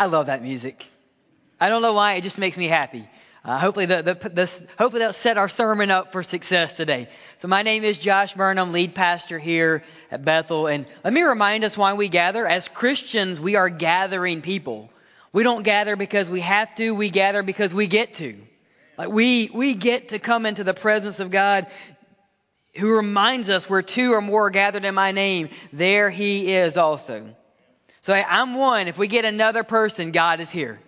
I love that music. I don't know why, it just makes me happy. Uh, hopefully, the, the, this, hopefully that'll set our sermon up for success today. So my name is Josh Burnham, lead pastor here at Bethel. And let me remind us why we gather. As Christians, we are gathering people. We don't gather because we have to. We gather because we get to. Like we, we get to come into the presence of God who reminds us where two or more are gathered in my name, there he is also. So I'm one. If we get another person, God is here.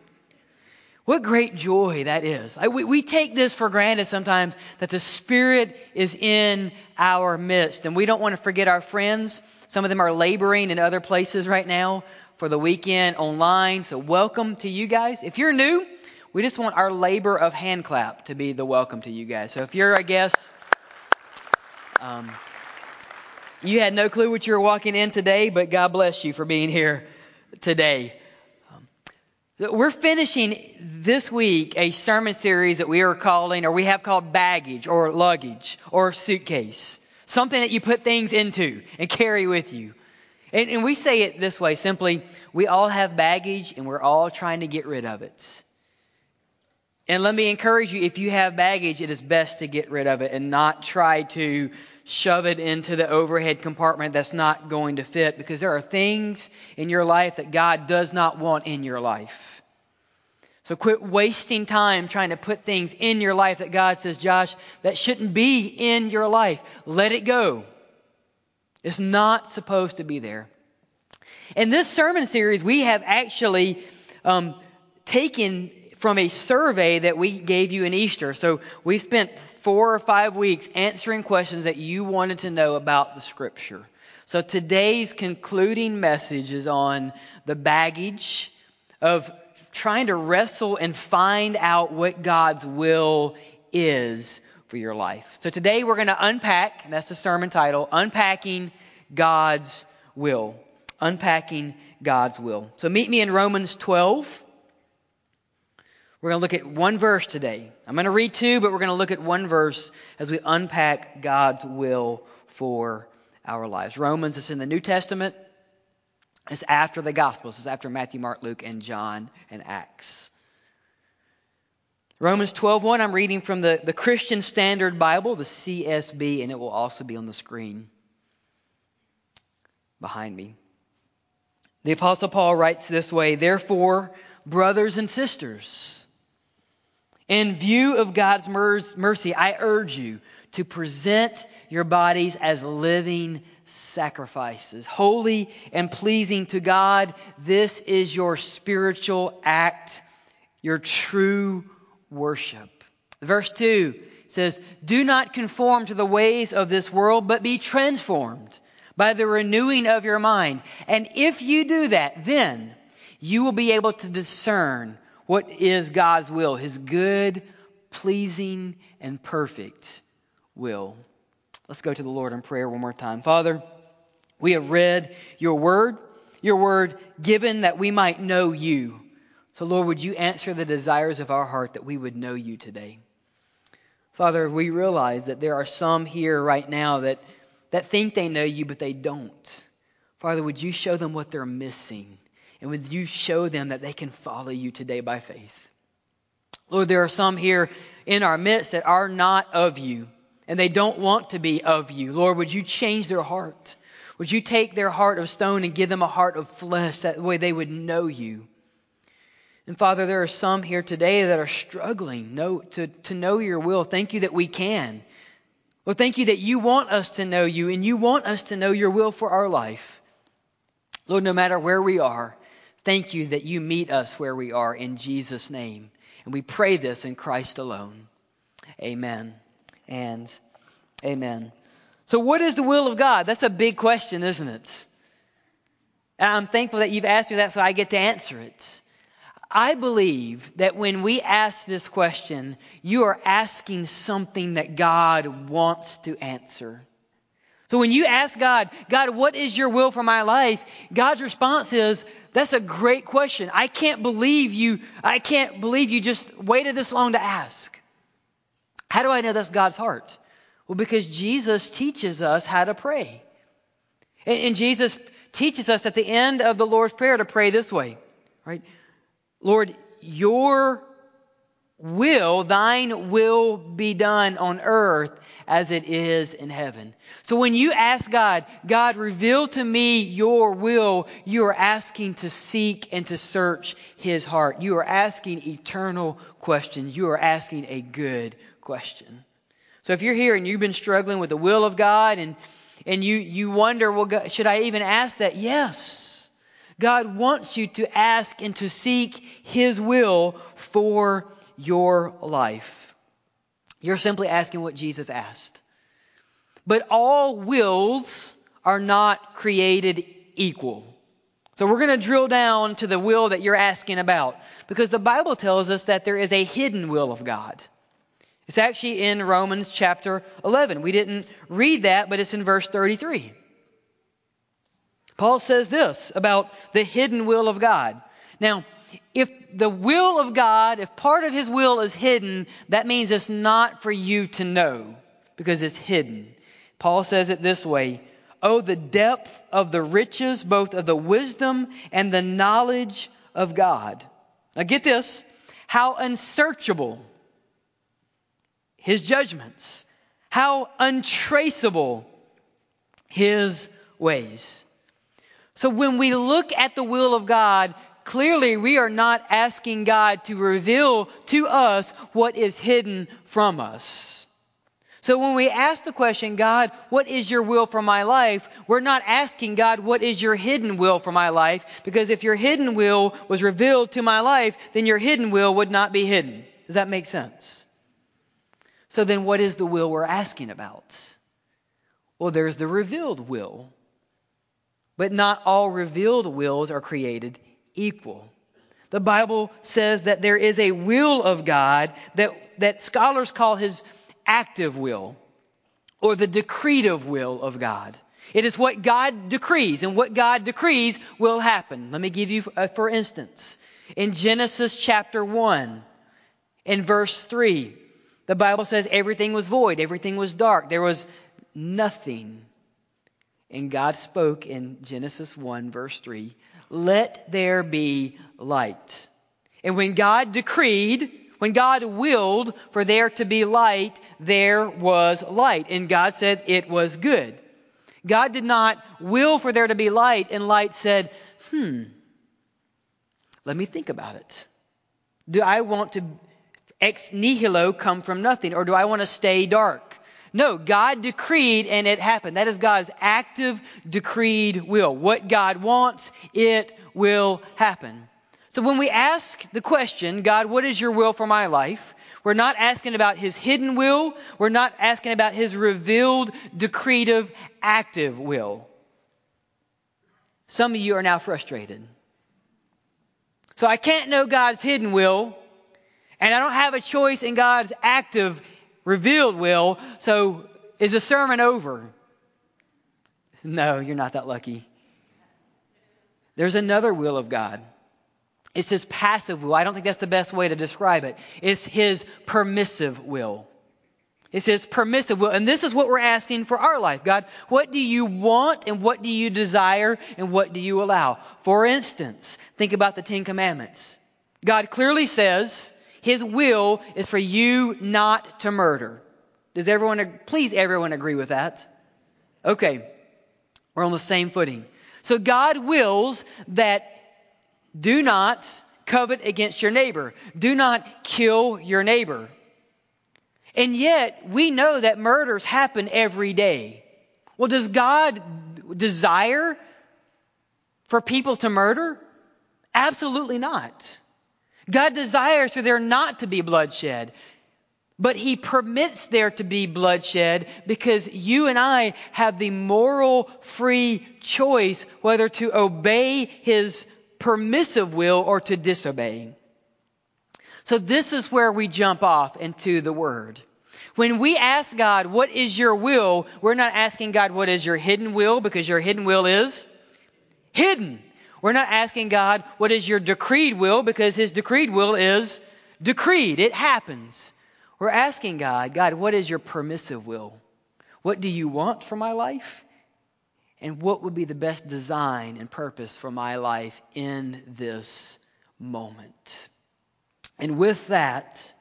What great joy that is. We, we take this for granted sometimes that the Spirit is in our midst. And we don't want to forget our friends. Some of them are laboring in other places right now for the weekend online. So welcome to you guys. If you're new, we just want our labor of hand clap to be the welcome to you guys. So if you're a guest, um, you had no clue what you were walking in today, but God bless you for being here today. Um, we're finishing this week a sermon series that we are calling, or we have called baggage, or luggage, or suitcase. Something that you put things into and carry with you. And, and, we say it this way simply, we all have baggage and we're all trying to get rid of it. And let me encourage you, if you have baggage, it is best to get rid of it and not try to shove it into the overhead compartment that's not going to fit because there are things in your life that God does not want in your life. So quit wasting time trying to put things in your life that God says, Josh, that shouldn't be in your life. Let it go. It's not supposed to be there. In this sermon series, we have actually um, taken from a survey that we gave you in Easter. So we spent four or five weeks answering questions that you wanted to know about the Scripture. So today's concluding message is on the baggage of trying to wrestle and find out what God's will is for your life. So today we're going to unpack, that's the sermon title, Unpacking God's Will. Unpacking God's Will. So meet me in Romans 12. We're going to look at one verse today. I'm going to read two, but we're going to look at one verse as we unpack God's will for our lives. Romans is in the New Testament. It's after the Gospels. It's after Matthew, Mark, Luke, and John and Acts. Romans 12:1, I'm reading from the, the Christian Standard Bible, the CSB, and it will also be on the screen behind me. The Apostle Paul writes this way Therefore, brothers and sisters, in view of God's mercy, I urge you to present your bodies as living sacrifices, holy and pleasing to God. This is your spiritual act, your true worship. Verse 2 says, Do not conform to the ways of this world, but be transformed by the renewing of your mind. And if you do that, then you will be able to discern what is God's will, His good, pleasing, and perfect will. Let's go to the Lord in prayer one more time. Father, we have read your word, your word given that we might know you. So, Lord, would you answer the desires of our heart that we would know you today? Father, we realize that there are some here right now that, that think they know you, but they don't. Father, would you show them what they're missing? And would you show them that they can follow you today by faith? Lord, there are some here in our midst that are not of you and they don't want to be of you. Lord, would you change their heart? Would you take their heart of stone and give them a heart of flesh? That way they would know you. And Father, there are some here today that are struggling know, to, to know your will. Thank you that we can. Well, thank you that you want us to know you and you want us to know your will for our life. Lord, no matter where we are, thank you that you meet us where we are in Jesus' name. And we pray this in Christ alone. Amen and amen. So, what is the will of God? That's a big question, isn't it? I'm thankful that you've asked me that so I get to answer it. I believe that when we ask this question, you are asking something that God wants to answer. So when you ask God, God, what is your will for my life? God's response is, that's a great question. I can't believe you, I can't believe you just waited this long to ask. How do I know that's God's heart? Well, because Jesus teaches us how to pray. And, Jesus teaches us at the end of the Lord's Prayer to pray this way, right? Lord, your will, thine will be done on earth as it is in heaven. So when you ask God, God, reveal to me your will, you are asking to seek and to search his heart. You are asking eternal questions. You are asking a good question. So if you're here and you've been struggling with the will of God and, and you, you wonder, well, God, should I even ask that? Yes. God wants you to ask and to seek his will for your life. You're simply asking what Jesus asked. But all wills are not created equal. So we're going to drill down to the will that you're asking about because the Bible tells us that there is a hidden will of God. It's actually in Romans chapter 11. We didn't read that, but it's in verse 33. Paul says this about the hidden will of God. Now, if the will of God, if part of His will is hidden, that means it's not for you to know because it's hidden. Paul says it this way Oh, the depth of the riches, both of the wisdom and the knowledge of God. Now get this how unsearchable His judgments, how untraceable His ways. So when we look at the will of God, clearly we are not asking God to reveal to us what is hidden from us. So when we ask the question, God, what is your will for my life? We're not asking God, what is your hidden will for my life? Because if your hidden will was revealed to my life, then your hidden will would not be hidden. Does that make sense? So then what is the will we're asking about? Well, there's the revealed will. But not all revealed wills are created equal. The Bible says that there is a will of God that, that scholars call his active will or the decretive will of God. It is what God decrees, and what God decrees will happen. Let me give you, uh, for instance, in Genesis chapter 1, in verse 3, the Bible says everything was void, everything was dark, there was nothing. And God spoke in Genesis 1, verse 3 let there be light. And when God decreed, when God willed for there to be light, there was light. And God said it was good. God did not will for there to be light, and light said, hmm, let me think about it. Do I want to ex nihilo come from nothing, or do I want to stay dark? No, God decreed and it happened. That is God's active decreed will. What God wants, it will happen. So when we ask the question, God, what is your will for my life? We're not asking about his hidden will. We're not asking about his revealed, decretive, active will. Some of you are now frustrated. So I can't know God's hidden will, and I don't have a choice in God's active revealed will. So is the sermon over? No, you're not that lucky. There's another will of God. It's his passive will. I don't think that's the best way to describe it. It's his permissive will. It's his permissive will. And this is what we're asking for our life. God, what do you want and what do you desire and what do you allow? For instance, think about the Ten Commandments. God clearly says his will is for you not to murder. Does everyone, please everyone agree with that? Okay. We're on the same footing. So God wills that do not covet against your neighbor. Do not kill your neighbor. And yet, we know that murders happen every day. Well, does God desire for people to murder? Absolutely not. God desires for there not to be bloodshed. But he permits there to be bloodshed because you and I have the moral free choice whether to obey his permissive will or to disobey. So this is where we jump off into the word. When we ask God, what is your will? We're not asking God, what is your hidden will? Because your hidden will is hidden. We're not asking God, what is your decreed will? Because his decreed will is decreed. It happens. We're asking God, God, what is your permissive will? What do you want for my life? And what would be the best design and purpose for my life in this moment. And with that,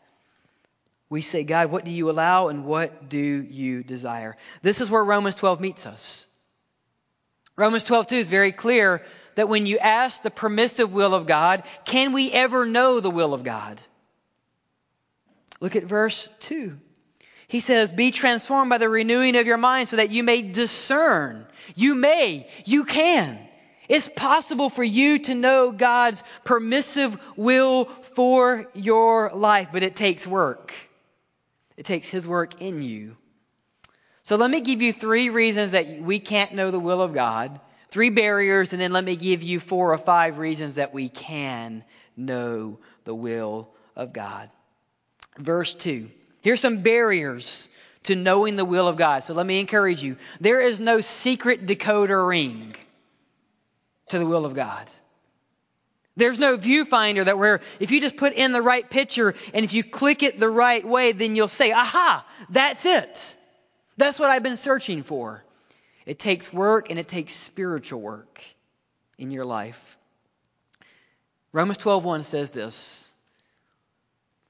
we say, God, what do you allow and what do you desire? This is where Romans 12 meets us. Romans 12:2 is very clear that when you ask the permissive will of God, can we ever know the will of God? Look at verse 2. He says, Be transformed by the renewing of your mind so that you may discern. You may, you can. It's possible for you to know God's permissive will for your life, but it takes work. It takes His work in you. So let me give you three reasons that we can't know the will of God, three barriers, and then let me give you four or five reasons that we can know the will of God. Verse 2. Here's some barriers to knowing the will of God. So let me encourage you. There is no secret decoder ring to the will of God. There's no viewfinder that where if you just put in the right picture and if you click it the right way, then you'll say, aha, that's it. That's what I've been searching for. It takes work and it takes spiritual work in your life. Romans 12:1 says this.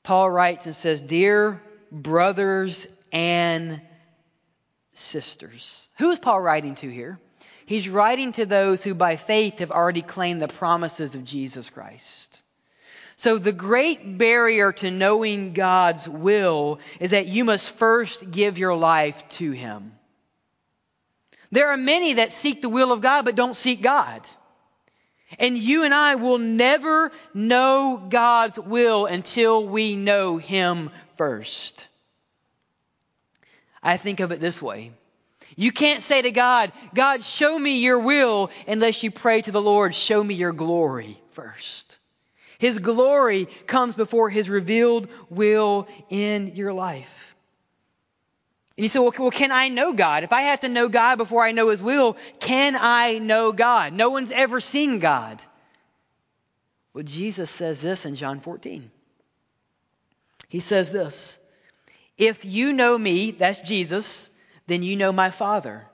Paul writes and says, "Dear brothers and sisters." Who is Paul writing to here? He's writing to those who by faith have already claimed the promises of Jesus Christ. So the great barrier to knowing God's will is that you must first give your life to Him. There are many that seek the will of God but don't seek God. And you and I will never know God's will until we know Him first. I think of it this way. You can't say to God, God, show me your will, unless you pray to the Lord, show me your glory first. His glory comes before His revealed will in your life. And you say, well, can I know God? If I have to know God before I know His will, can I know God? No one's ever seen God. Well, Jesus says this in John 14. He says this If you know me, that's Jesus, then you know my Father.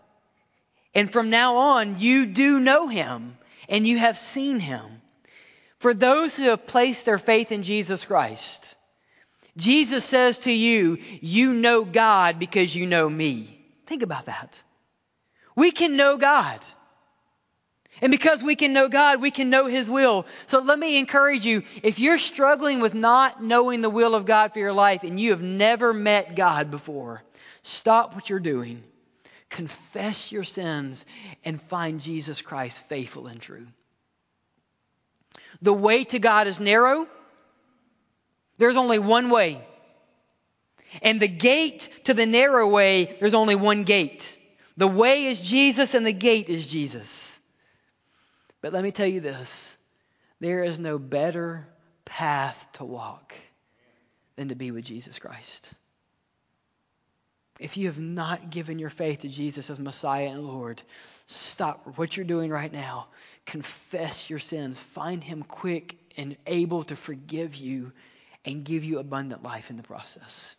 And from now on, you do know Him, and you have seen Him. For those who have placed their faith in Jesus Christ, Jesus says to you, You know God because you know me. Think about that. We can know God. And because we can know God, we can know His will. So let me encourage you if you're struggling with not knowing the will of God for your life and you have never met God before, stop what you're doing, confess your sins, and find Jesus Christ faithful and true. The way to God is narrow. There's only one way. And the gate to the narrow way, there's only one gate. The way is Jesus and the gate is Jesus. But let me tell you this there is no better path to walk than to be with Jesus Christ. If you have not given your faith to Jesus as Messiah and Lord, stop what you're doing right now. Confess your sins. Find Him quick and able to forgive you and give you abundant life in the process.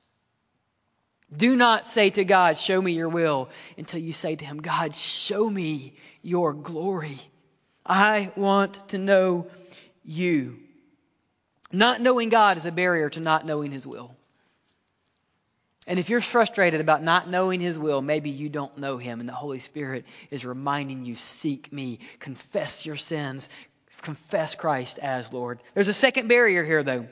Do not say to God, Show me your will, until you say to Him, God, show me your glory. I want to know you. Not knowing God is a barrier to not knowing His will. And if you're frustrated about not knowing His will, maybe you don't know Him, and the Holy Spirit is reminding you seek me, confess your sins, confess Christ as Lord. There's a second barrier here, though.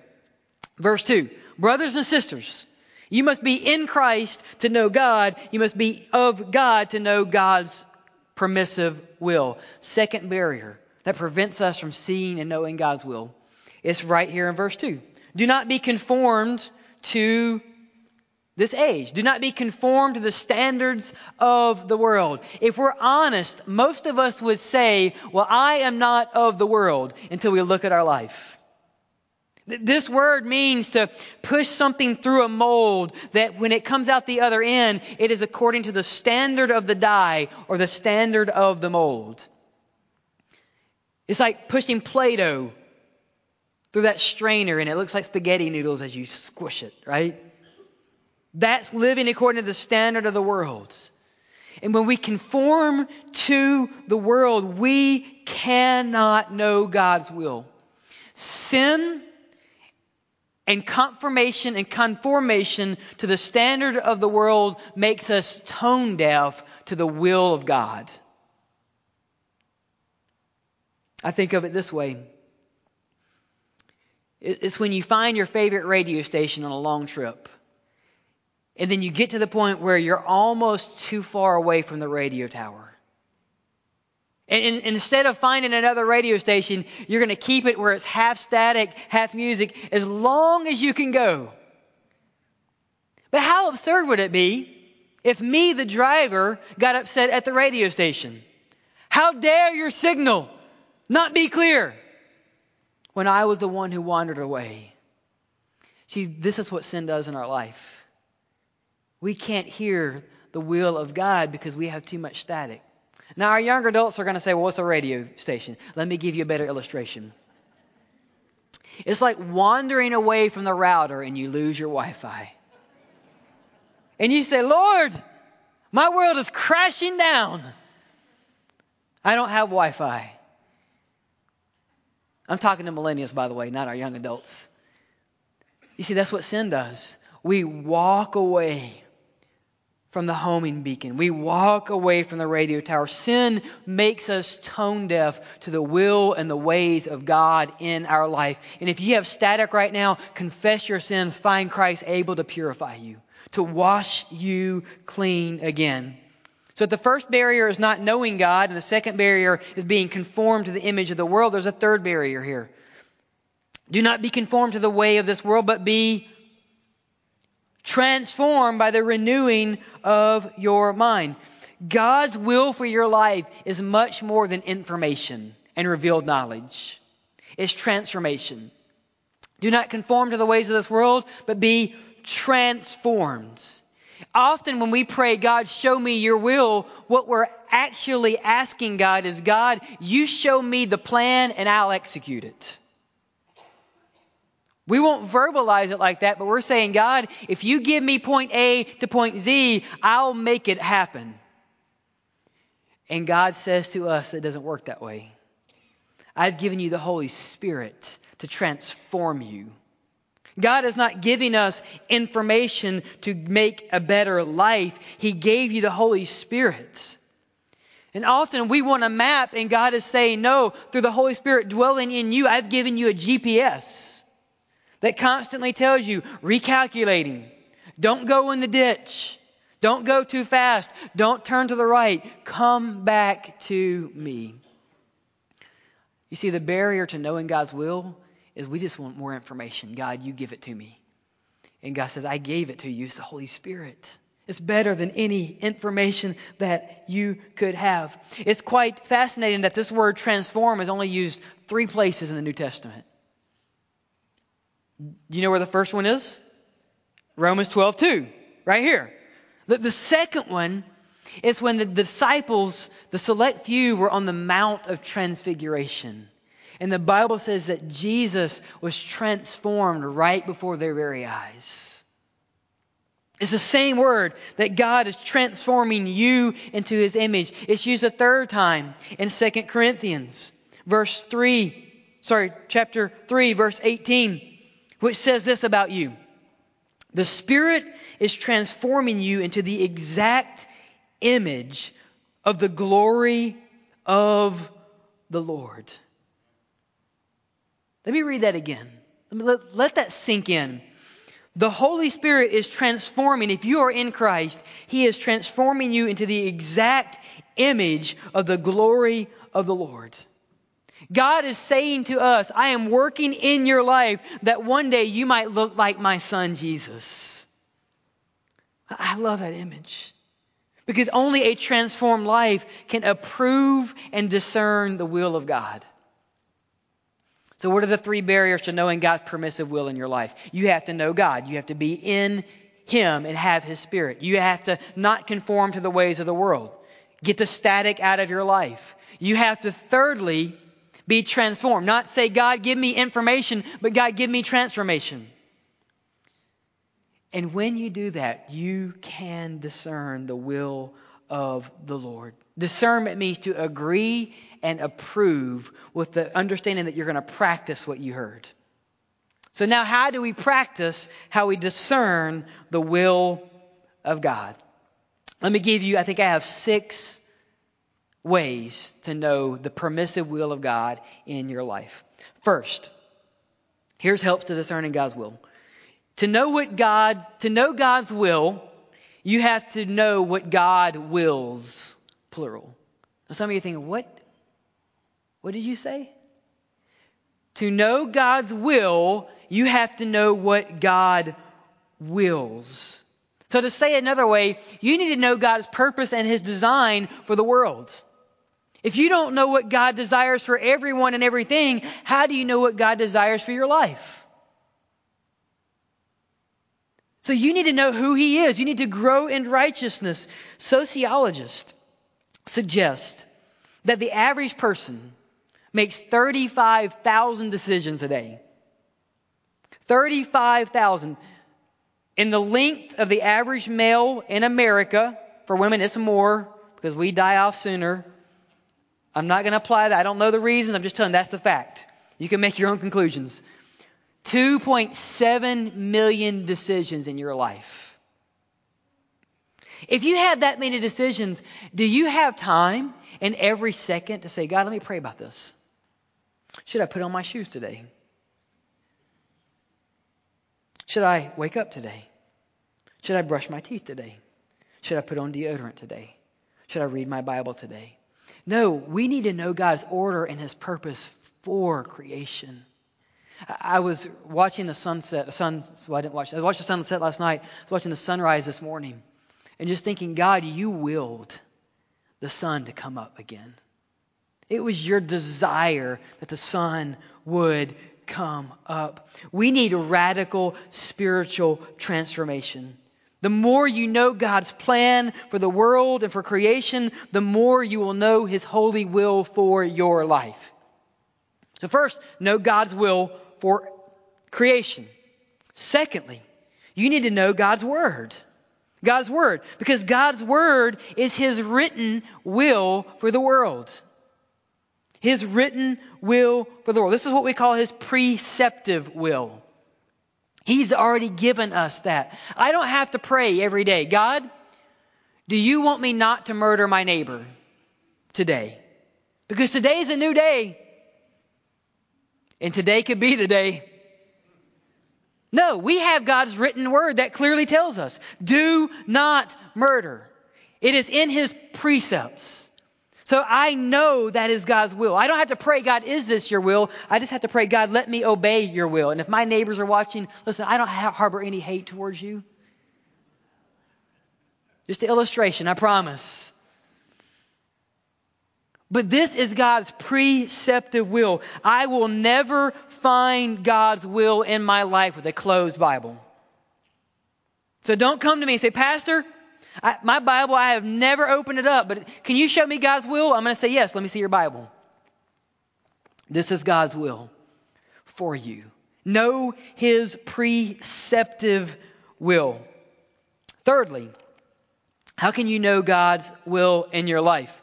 Verse 2 Brothers and sisters, you must be in Christ to know God, you must be of God to know God's permissive will. Second barrier that prevents us from seeing and knowing God's will. It's right here in verse 2. Do not be conformed to this age. Do not be conformed to the standards of the world. If we're honest, most of us would say, Well, I am not of the world until we look at our life. This word means to push something through a mold that when it comes out the other end, it is according to the standard of the die or the standard of the mold. It's like pushing Play Doh through that strainer and it looks like spaghetti noodles as you squish it, right? That's living according to the standard of the world. And when we conform to the world, we cannot know God's will. Sin and confirmation and conformation to the standard of the world makes us tone deaf to the will of God. I think of it this way it's when you find your favorite radio station on a long trip. And then you get to the point where you're almost too far away from the radio tower. And, instead of finding another radio station, you're going to keep it where it's half static, half music, as long as you can go. But how absurd would it be if me, the driver, got upset at the radio station? How dare your signal not be clear when I was the one who wandered away? See, this is what sin does in our life. We can't hear the will of God because we have too much static. Now, our younger adults are going to say, well, what's a radio station? Let me give you a better illustration. It's like wandering away from the router and you lose your Wi Fi. And you say, Lord, my world is crashing down. I don't have Wi Fi. I'm talking to millennials, by the way, not our young adults. You see, that's what sin does. We walk away from the homing beacon. We walk away from the radio tower. Sin makes us tone deaf to the will and the ways of God in our life. And if you have static right now, confess your sins. Find Christ able to purify you, to wash you clean again. So the first barrier is not knowing God, and the second barrier is being conformed to the image of the world. There's a third barrier here. Do not be conformed to the way of this world, but be transformed by the renewing of your mind. God's will for your life is much more than information and revealed knowledge. It's transformation. Do not conform to the ways of this world, but be transformed. Often when we pray, God, show me your will, what we're actually asking God is, God, you show me the plan and I'll execute it. We won't verbalize it like that, but we're saying, God, if you give me point A to point Z, I'll make it happen. And God says to us, it doesn't work that way. I've given you the Holy Spirit to transform you. God is not giving us information to make a better life. He gave you the Holy Spirit. And often we want a map, and God is saying, No, through the Holy Spirit dwelling in you, I've given you a GPS that constantly tells you recalculating. Don't go in the ditch. Don't go too fast. Don't turn to the right. Come back to me. You see, the barrier to knowing God's will is we just want more information. God, you give it to me. And God says, I gave it to you. It's the Holy Spirit. It's better than any information that you could have. It's quite fascinating that this word transform is only used three places in the New Testament. You know where the first one is? Romans 12, 2, right here. The, the second one is when the disciples, the select few, were on the Mount of Transfiguration. And the Bible says that Jesus was transformed right before their very eyes. It's the same word that God is transforming you into his image. It's used a third time in 2 Corinthians, verse 3, sorry, chapter 3, verse 18 which says this about you The Spirit is transforming you into the exact image of the glory of the Lord. Let me read that again. Let, let that sink in. The Holy Spirit is transforming, if you are in Christ, He is transforming you into the exact image of the glory of the Lord. God is saying to us, I am working in your life that one day you might look like my son Jesus. I love that image. Because only a transformed life can approve and discern the will of God. So, what are the three barriers to knowing God's permissive will in your life? You have to know God. You have to be in Him and have His Spirit. You have to not conform to the ways of the world. Get the static out of your life. You have to, thirdly, be transformed. Not say, God, give me information, but God, give me transformation. And when you do that, you can discern the will of the Lord. Discernment means to agree and approve with the understanding that you're going to practice what you heard. So, now how do we practice how we discern the will of God? Let me give you, I think I have six ways to know the permissive will of God in your life. First, here's helps to discerning God's will. To know what God, to know God's will, you have to know what God wills, plural. Now some of you think, what, what did you say? To know God's will, you have to know what God wills. So to say another way, you need to know God's purpose and His design for the world. If you don't know what God desires for everyone and everything, how do you know what God desires for your life? So you need to know who He is. You need to grow in righteousness. Sociologists suggest that the average person makes 35,000 decisions a day. 35,000. In the length of the average male in America, for women it's more because we die off sooner. I'm not going to apply that. I don't know the reasons. I'm just telling you that's the fact. You can make your own conclusions. 2.7 million decisions in your life. If you have that many decisions, do you have time in every second to say, God, let me pray about this? Should I put on my shoes today? Should I wake up today? Should I brush my teeth today? Should I put on deodorant today? Should I read my Bible today? No, we need to know God's order and His purpose for creation. I was watching the sunset. Sun, well, I didn't watch. I watched the sunset last night. I was watching the sunrise this morning, and just thinking, God, you willed the sun to come up again. It was your desire that the sun would come up. We need radical spiritual transformation. The more you know God's plan for the world and for creation, the more you will know His holy will for your life. So, first, know God's will for creation. Secondly, you need to know God's Word. God's Word. Because God's Word is His written will for the world. His written will for the world. This is what we call His preceptive will. He's already given us that. I don't have to pray every day. God, do you want me not to murder my neighbor today? Because today is a new day. And today could be the day. No, we have God's written word that clearly tells us do not murder. It is in His precepts. So I know that is God's will. I don't have to pray, God, is this your will? I just have to pray, God, let me obey your will. And if my neighbors are watching, listen, I don't harbor any hate towards you. Just an illustration, I promise. But this is God's preceptive will. I will never find God's will in my life with a closed Bible. So don't come to me and say, Pastor, I, my Bible, I have never opened it up, but can you show me God's will? I'm going to say, Yes, let me see your Bible. This is God's will for you. Know His preceptive will. Thirdly, how can you know God's will in your life?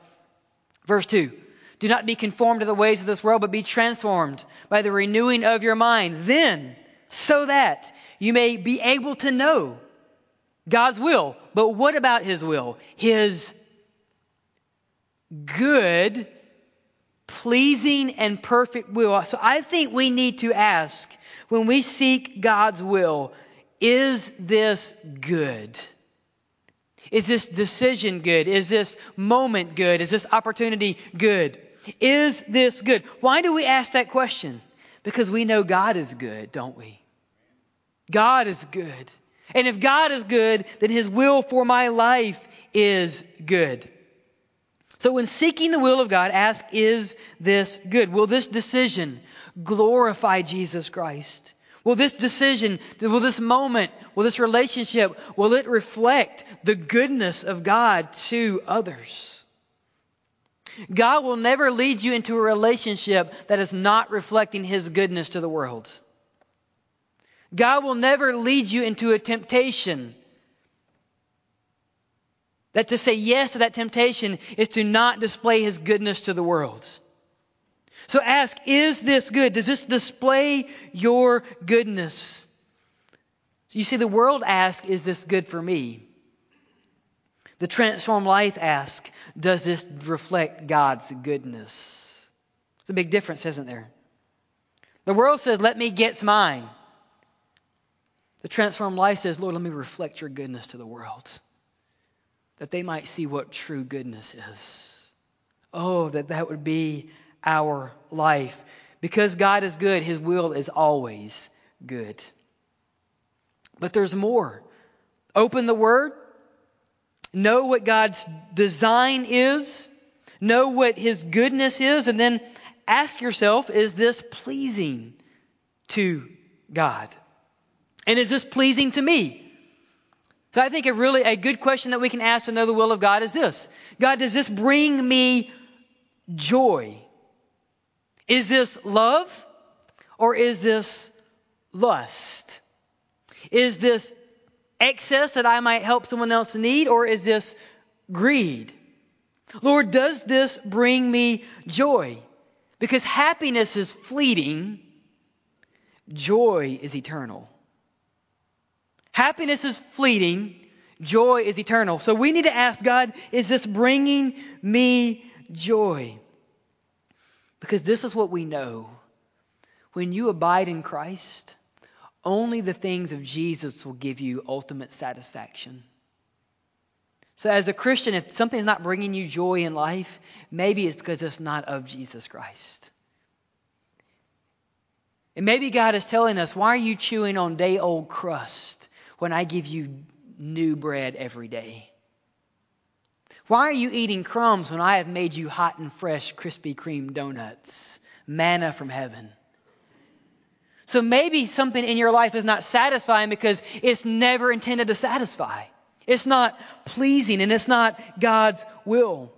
Verse 2 Do not be conformed to the ways of this world, but be transformed by the renewing of your mind. Then, so that you may be able to know God's will. But what about His will? His good, pleasing, and perfect will. So I think we need to ask when we seek God's will, is this good? Is this decision good? Is this moment good? Is this opportunity good? Is this good? Why do we ask that question? Because we know God is good, don't we? God is good. And if God is good, then His will for my life is good. So when seeking the will of God, ask, is this good? Will this decision glorify Jesus Christ? Will this decision, will this moment, will this relationship, will it reflect the goodness of God to others? God will never lead you into a relationship that is not reflecting His goodness to the world. God will never lead you into a temptation That to say yes to that temptation is to not display his goodness to the world. So ask, is this good? Does this display your goodness? You see, the world asks, is this good for me? The transformed life asks, does this reflect God's goodness? It's a big difference, isn't there? The world says, let me get mine. The transformed life says, Lord, let me reflect your goodness to the world, that they might see what true goodness is. Oh, that that would be our life. Because God is good, His will is always good. But there's more. Open the Word, know what God's design is, know what His goodness is, and then ask yourself is this pleasing to God? And is this pleasing to me? So I think a really a good question that we can ask to know the will of God is this. God, does this bring me joy? Is this love or is this lust? Is this excess that I might help someone else need or is this greed? Lord, does this bring me joy? Because happiness is fleeting, joy is eternal. Happiness is fleeting, joy is eternal. So we need to ask God, is this bringing me joy? Because this is what we know. When you abide in Christ, only the things of Jesus will give you ultimate satisfaction. So, as a Christian, if something's not bringing you joy in life, maybe it's because it's not of Jesus Christ. And maybe God is telling us, why are you chewing on day old crust when I give you new bread every day? Why are you eating crumbs when I have made you hot and fresh Krispy Kreme donuts, manna from heaven? So maybe something in your life is not satisfying because it's never intended to satisfy. It's not pleasing and it's not God's will.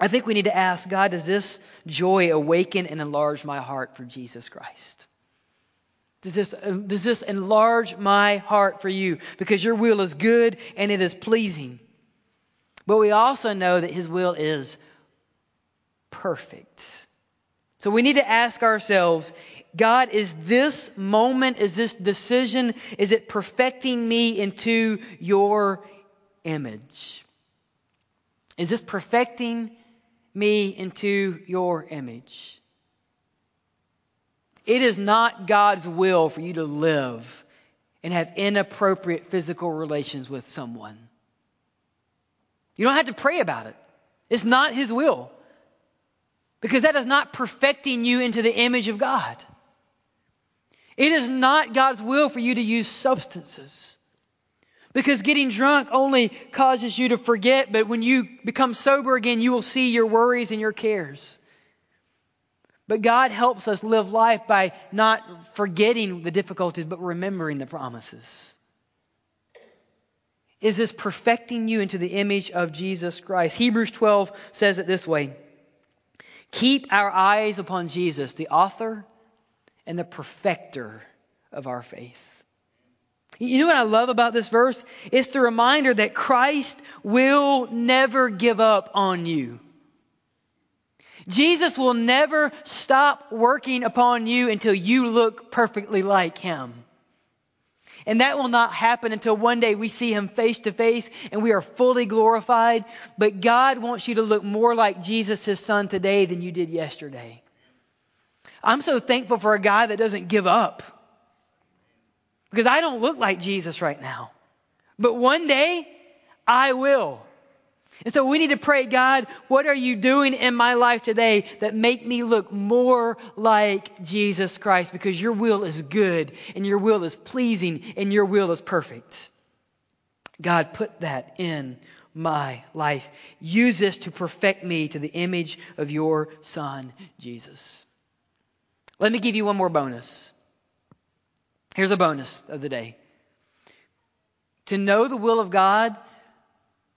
I think we need to ask God, does this joy awaken and enlarge my heart for Jesus Christ? Does this, does this enlarge my heart for you? Because your will is good and it is pleasing. But we also know that His will is perfect. So we need to ask ourselves God, is this moment, is this decision, is it perfecting me into your image? Is this perfecting me into your image? It is not God's will for you to live and have inappropriate physical relations with someone. You don't have to pray about it. It's not His will. Because that is not perfecting you into the image of God. It is not God's will for you to use substances. Because getting drunk only causes you to forget, but when you become sober again, you will see your worries and your cares. But God helps us live life by not forgetting the difficulties, but remembering the promises. Is this perfecting you into the image of Jesus Christ? Hebrews 12 says it this way Keep our eyes upon Jesus, the author and the perfecter of our faith. You know what I love about this verse? It's the reminder that Christ will never give up on you. Jesus will never stop working upon you until you look perfectly like Him. And that will not happen until one day we see Him face to face and we are fully glorified. But God wants you to look more like Jesus, His Son, today than you did yesterday. I'm so thankful for a guy that doesn't give up. Because I don't look like Jesus right now. But one day, I will. And so we need to pray, God, what are you doing in my life today that make me look more like Jesus Christ? Because your will is good and your will is pleasing and your will is perfect. God, put that in my life. Use this to perfect me to the image of your Son, Jesus. Let me give you one more bonus. Here's a bonus of the day. To know the will of God,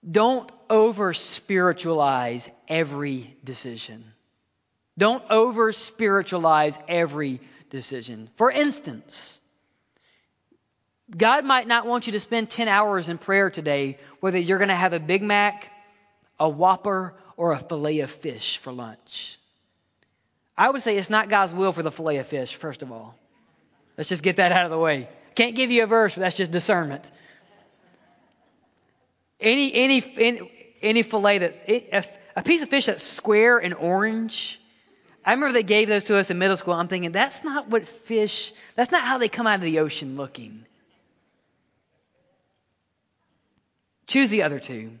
don't over spiritualize every decision. Don't over spiritualize every decision. For instance, God might not want you to spend 10 hours in prayer today, whether you're going to have a Big Mac, a Whopper, or a filet of fish for lunch. I would say it's not God's will for the filet of fish, first of all. Let's just get that out of the way. Can't give you a verse, but that's just discernment. Any any any, fillet that's a, a piece of fish that's square and orange. I remember they gave those to us in middle school. I'm thinking that's not what fish. That's not how they come out of the ocean looking. Choose the other two.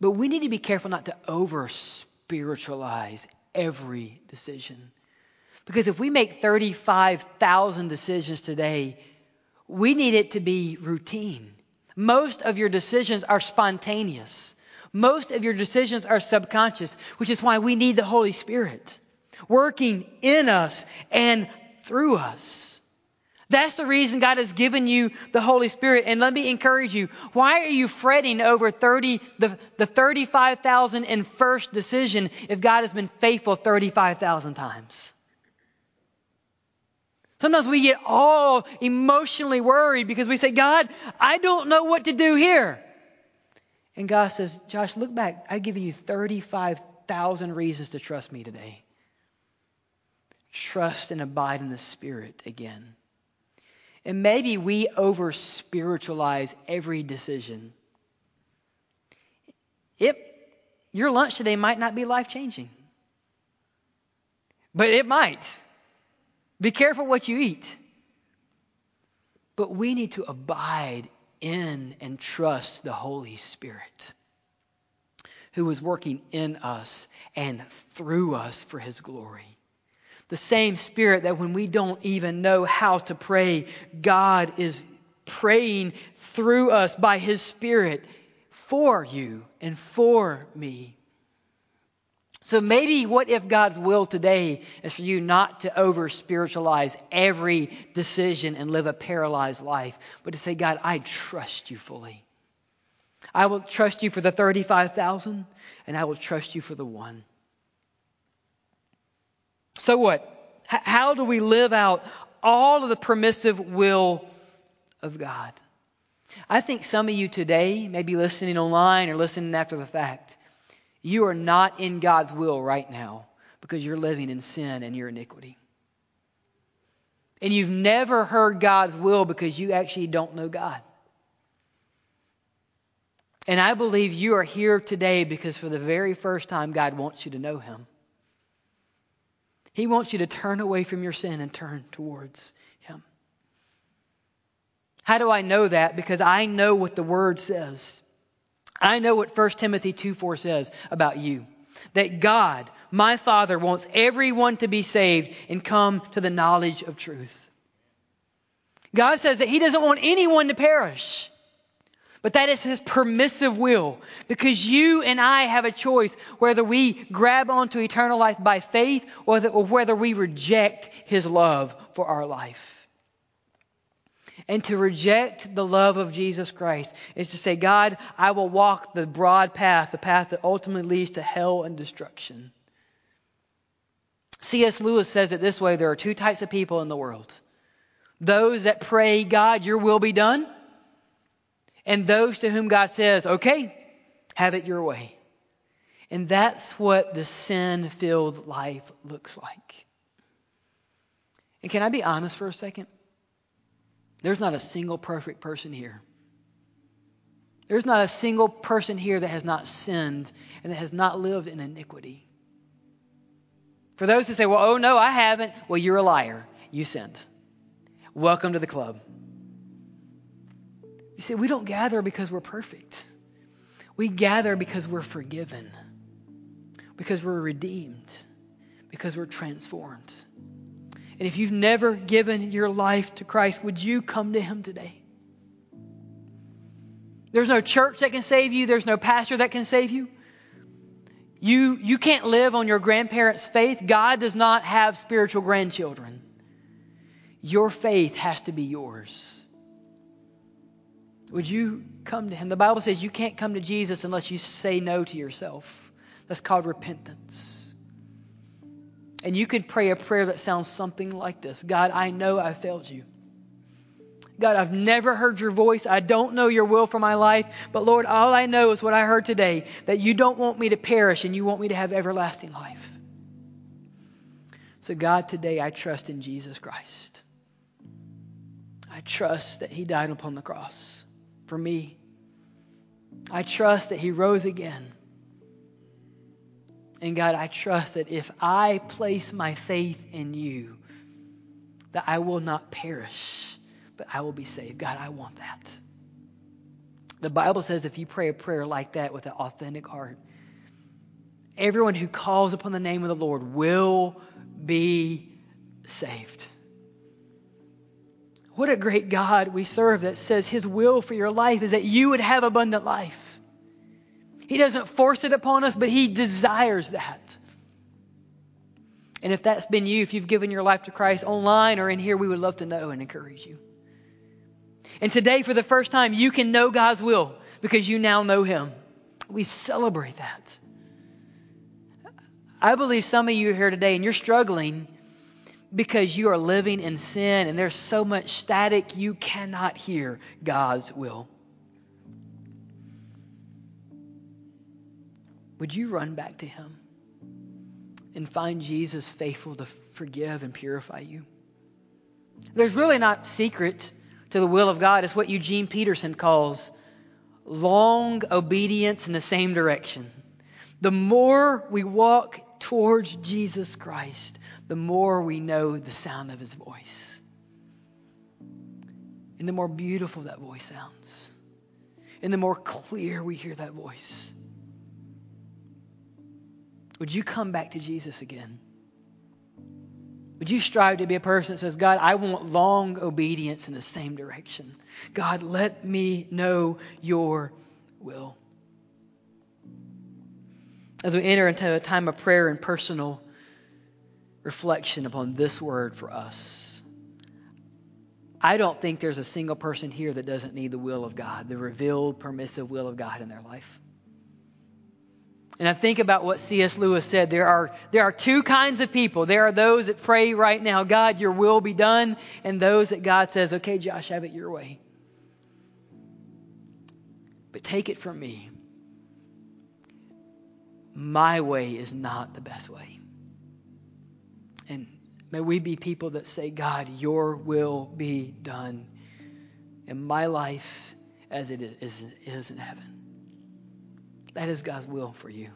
But we need to be careful not to over spiritualize every decision. Because if we make 35,000 decisions today, we need it to be routine. Most of your decisions are spontaneous. Most of your decisions are subconscious, which is why we need the Holy Spirit working in us and through us. That's the reason God has given you the Holy Spirit. And let me encourage you. Why are you fretting over 30, the, the 35,000 and first decision if God has been faithful 35,000 times? Sometimes we get all emotionally worried because we say, God, I don't know what to do here. And God says, Josh, look back. I've given you 35,000 reasons to trust me today. Trust and abide in the Spirit again. And maybe we over spiritualize every decision. It, your lunch today might not be life changing, but it might. Be careful what you eat. But we need to abide in and trust the Holy Spirit who is working in us and through us for his glory. The same Spirit that when we don't even know how to pray, God is praying through us by his Spirit for you and for me. So maybe what if God's will today is for you not to over spiritualize every decision and live a paralyzed life, but to say, God, I trust you fully. I will trust you for the 35,000 and I will trust you for the one. So what? H- how do we live out all of the permissive will of God? I think some of you today, may be listening online or listening after the fact, you are not in God's will right now because you're living in sin and your iniquity. And you've never heard God's will because you actually don't know God. And I believe you are here today because for the very first time, God wants you to know Him. He wants you to turn away from your sin and turn towards Him. How do I know that? Because I know what the Word says. I know what 1 Timothy 2 4 says about you. That God, my Father, wants everyone to be saved and come to the knowledge of truth. God says that He doesn't want anyone to perish. But that is His permissive will because you and I have a choice whether we grab onto eternal life by faith or, whether we reject His love for our life. And to reject the love of Jesus Christ is to say, God, I will walk the broad path, the path that ultimately leads to hell and destruction. C.S. Lewis says it this way there are two types of people in the world those that pray, God, your will be done, and those to whom God says, okay, have it your way. And that's what the sin filled life looks like. And can I be honest for a second? There's not a single perfect person here. There's not a single person here that has not sinned and that has not lived in iniquity. For those who say, well, oh no, I haven't, well, you're a liar. You sinned. Welcome to the club. You see, we don't gather because we're perfect. We gather because we're forgiven, because we're redeemed, because we're transformed. And if you've never given your life to Christ, would you come to Him today? There's no church that can save you, there's no pastor that can save you. You, you can't live on your grandparents' faith. God does not have spiritual grandchildren. Your faith has to be yours. Would you come to Him? The Bible says you can't come to Jesus unless you say no to yourself. That's called repentance. And you could pray a prayer that sounds something like this God, I know I failed you. God, I've never heard your voice. I don't know your will for my life. But Lord, all I know is what I heard today that you don't want me to perish and you want me to have everlasting life. So, God, today I trust in Jesus Christ. I trust that He died upon the cross for me. I trust that He rose again. And God, I trust that if I place my faith in you, that I will not perish, but I will be saved. God, I want that. The Bible says if you pray a prayer like that with an authentic heart, everyone who calls upon the name of the Lord will be saved. What a great God we serve that says his will for your life is that you would have abundant life. He doesn't force it upon us, but he desires that. And if that's been you, if you've given your life to Christ online or in here, we would love to know and encourage you. And today, for the first time, you can know God's will because you now know Him. We celebrate that. I believe some of you are here today and you're struggling because you are living in sin and there's so much static you cannot hear God's will. Would you run back to Him and find Jesus faithful to forgive and purify you? There's really not secret to the will of God. It's what Eugene Peterson calls long obedience in the same direction. The more we walk towards Jesus Christ, the more we know the sound of his voice. And the more beautiful that voice sounds. And the more clear we hear that voice. Would you come back to Jesus again? Would you strive to be a person that says, God, I want long obedience in the same direction? God, let me know your will. As we enter into a time of prayer and personal reflection upon this word for us, I don't think there's a single person here that doesn't need the will of God, the revealed, permissive will of God in their life. And I think about what C.S. Lewis said. There are, there are two kinds of people. There are those that pray right now, God, your will be done, and those that God says, okay, Josh, have it your way. But take it from me. My way is not the best way. And may we be people that say, God, your will be done in my life as it is, is in heaven. That is God's will for you.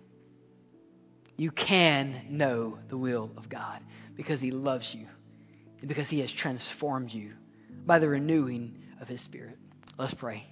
You can know the will of God because He loves you and because He has transformed you by the renewing of His Spirit. Let's pray.